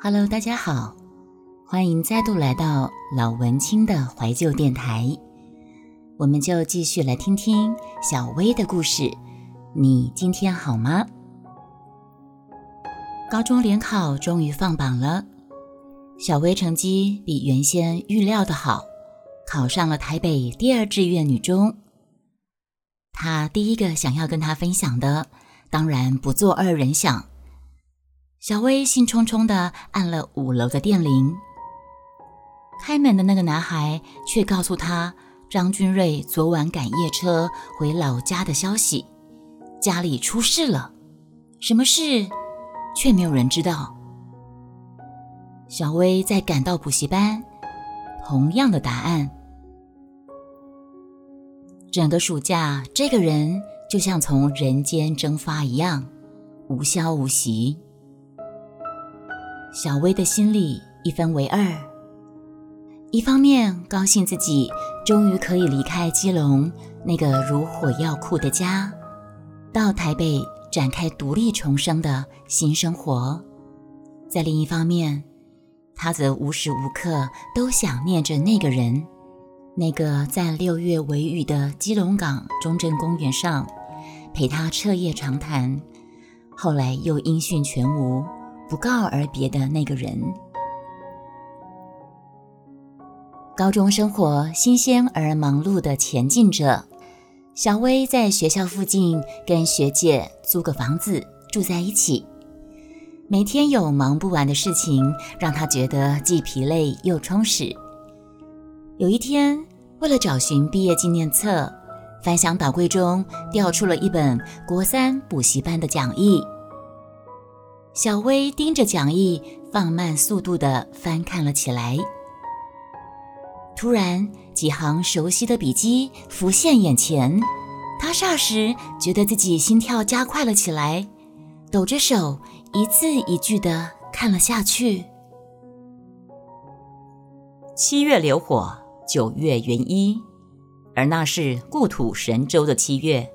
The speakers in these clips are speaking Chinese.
Hello，大家好，欢迎再度来到老文青的怀旧电台。我们就继续来听听小薇的故事。你今天好吗？高中联考终于放榜了，小薇成绩比原先预料的好，考上了台北第二志愿女中。她第一个想要跟她分享的，当然不做二人想。小薇兴冲冲地按了五楼的电铃，开门的那个男孩却告诉她，张君瑞昨晚赶夜车回老家的消息，家里出事了，什么事却没有人知道。小薇再赶到补习班，同样的答案。整个暑假，这个人就像从人间蒸发一样，无消无息。小薇的心里一分为二，一方面高兴自己终于可以离开基隆那个如火药库的家，到台北展开独立重生的新生活；在另一方面，她则无时无刻都想念着那个人，那个在六月微雨的基隆港中正公园上陪她彻夜长谈，后来又音讯全无。不告而别的那个人。高中生活新鲜而忙碌的前进着，小薇在学校附近跟学姐租个房子住在一起，每天有忙不完的事情，让她觉得既疲累又充实。有一天，为了找寻毕业纪念册，翻箱倒柜中调出了一本国三补习班的讲义。小薇盯着讲义，放慢速度地翻看了起来。突然，几行熟悉的笔迹浮现眼前，她霎时觉得自己心跳加快了起来，抖着手，一字一句地看了下去。七月流火，九月云衣，而那是故土神州的七月。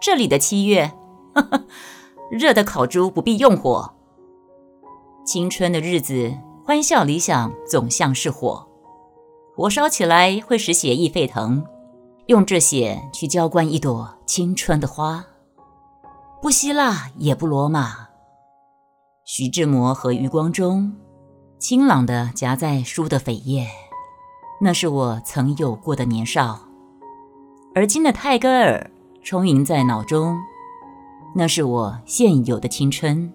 这里的七月，哈哈。热的烤猪不必用火。青春的日子，欢笑理想总像是火，火烧起来会使血液沸腾，用这血去浇灌一朵青春的花。不希腊也不罗马。徐志摩和余光中，清朗的夹在书的扉页，那是我曾有过的年少。而今的泰戈尔充盈在脑中。那是我现有的青春，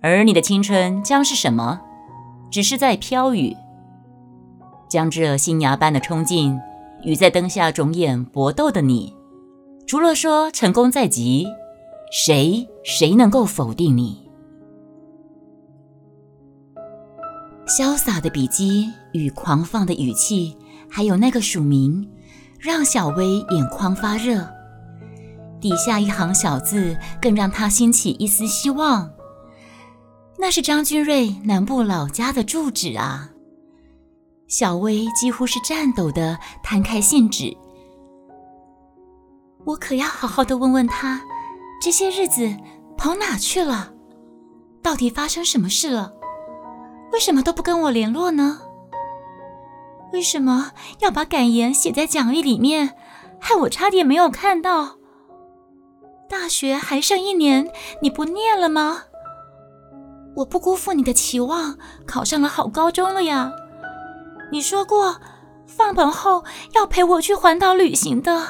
而你的青春将是什么？只是在飘雨，将这新芽般的冲劲与在灯下肿眼搏斗的你，除了说成功在即，谁谁能够否定你？潇洒的笔迹与狂放的语气，还有那个署名，让小薇眼眶发热。底下一行小字更让他兴起一丝希望。那是张君瑞南部老家的住址啊！小薇几乎是颤抖的摊开信纸，我可要好好的问问他，这些日子跑哪去了？到底发生什么事了？为什么都不跟我联络呢？为什么要把感言写在讲义里面，害我差点没有看到？大学还剩一年，你不念了吗？我不辜负你的期望，考上了好高中了呀。你说过，放榜后要陪我去环岛旅行的。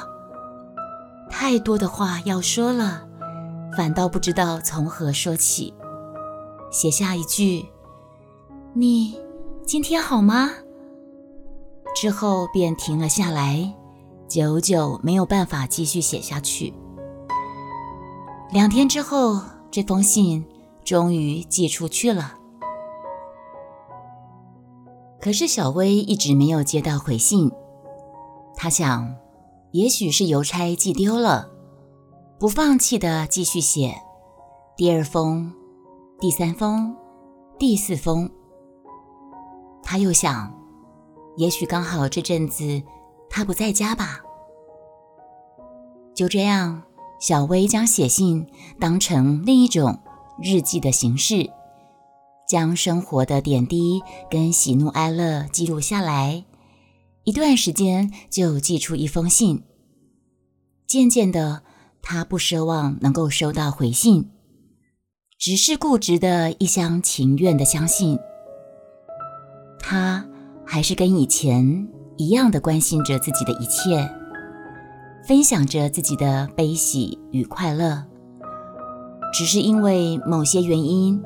太多的话要说了，反倒不知道从何说起。写下一句：“你今天好吗？”之后便停了下来，久久没有办法继续写下去。两天之后，这封信终于寄出去了。可是小薇一直没有接到回信。她想，也许是邮差寄丢了，不放弃的继续写。第二封，第三封，第四封。他又想，也许刚好这阵子他不在家吧。就这样。小薇将写信当成另一种日记的形式，将生活的点滴跟喜怒哀乐记录下来，一段时间就寄出一封信。渐渐的，他不奢望能够收到回信，只是固执的一厢情愿的相信，他还是跟以前一样的关心着自己的一切，分享着自己的悲喜与快乐。只是因为某些原因，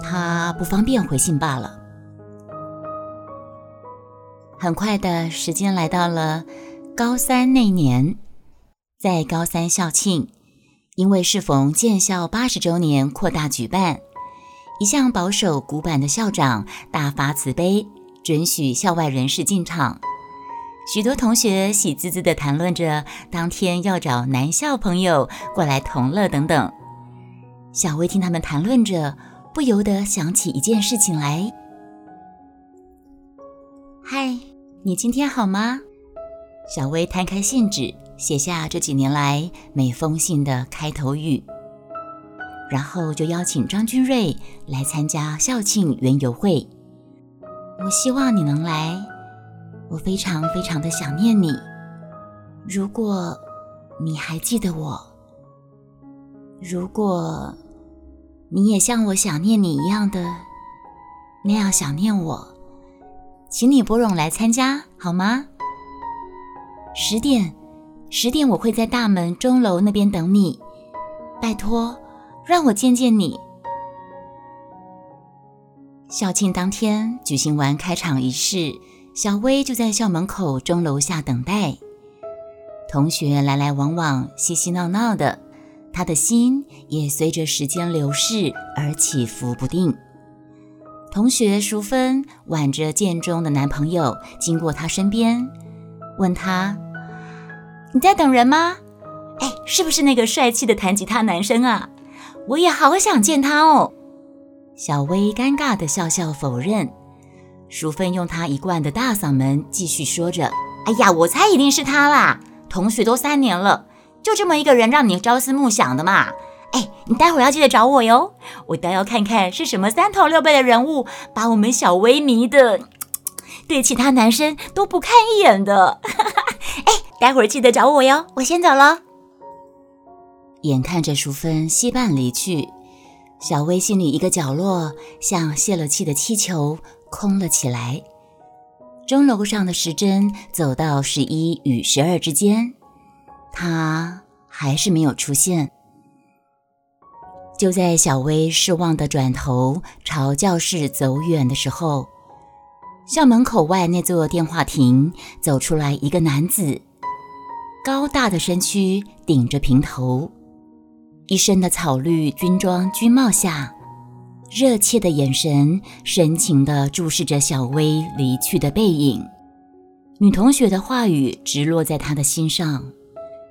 他不方便回信罢了。很快的时间来到了高三那年，在高三校庆，因为适逢建校八十周年，扩大举办。一向保守古板的校长大发慈悲，准许校外人士进场。许多同学喜滋滋的谈论着当天要找男校朋友过来同乐等等。小薇听他们谈论着，不由得想起一件事情来。嗨，你今天好吗？小薇摊开信纸，写下这几年来每封信的开头语，然后就邀请张君瑞来参加校庆园游会。我希望你能来，我非常非常的想念你。如果你还记得我。如果你也像我想念你一样的那样想念我，请你拨冗来参加好吗？十点，十点我会在大门钟楼那边等你。拜托，让我见见你。校庆当天举行完开场仪式，小薇就在校门口钟楼下等待。同学来来往往，嬉嬉闹闹的。他的心也随着时间流逝而起伏不定。同学淑芬挽着建中的男朋友经过他身边，问他：“你在等人吗？哎，是不是那个帅气的弹吉他男生啊？我也好想见他哦。”小薇尴尬的笑笑否认。淑芬用她一贯的大嗓门继续说着：“哎呀，我猜一定是他啦！同学都三年了。”就这么一个人让你朝思暮想的嘛？哎，你待会儿要记得找我哟，我倒要看看是什么三头六臂的人物把我们小薇迷的，对其他男生都不看一眼的。哎，待会儿记得找我哟，我先走了。眼看着淑芬惜伴离去，小薇心里一个角落像泄了气的气球空了起来。钟楼上的时针走到十一与十二之间。他还是没有出现。就在小薇失望的转头朝教室走远的时候，校门口外那座电话亭走出来一个男子，高大的身躯顶着平头，一身的草绿军装军帽下，热切的眼神深情地注视着小薇离去的背影。女同学的话语直落在他的心上。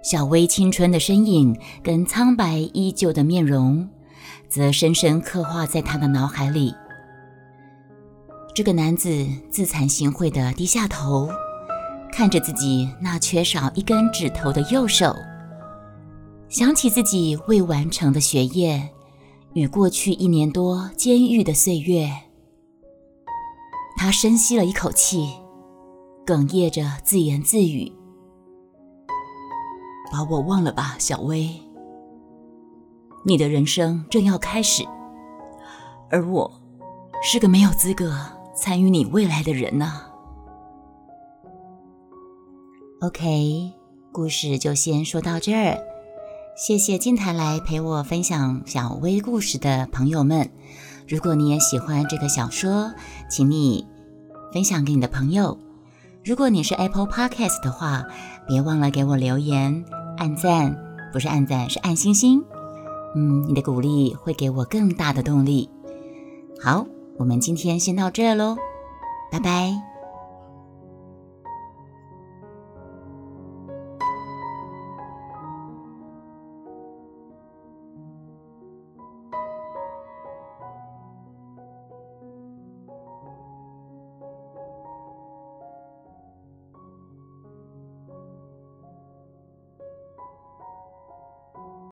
小薇青春的身影跟苍白依旧的面容，则深深刻画在他的脑海里。这个男子自惭形秽地低下头，看着自己那缺少一根指头的右手，想起自己未完成的学业与过去一年多监狱的岁月，他深吸了一口气，哽咽着自言自语。把我忘了吧，小薇。你的人生正要开始，而我是个没有资格参与你未来的人呢。OK，故事就先说到这儿。谢谢今天来陪我分享小薇故事的朋友们。如果你也喜欢这个小说，请你分享给你的朋友。如果你是 Apple Podcast 的话，别忘了给我留言。按赞不是按赞，是按星星。嗯，你的鼓励会给我更大的动力。好，我们今天先到这喽，拜拜。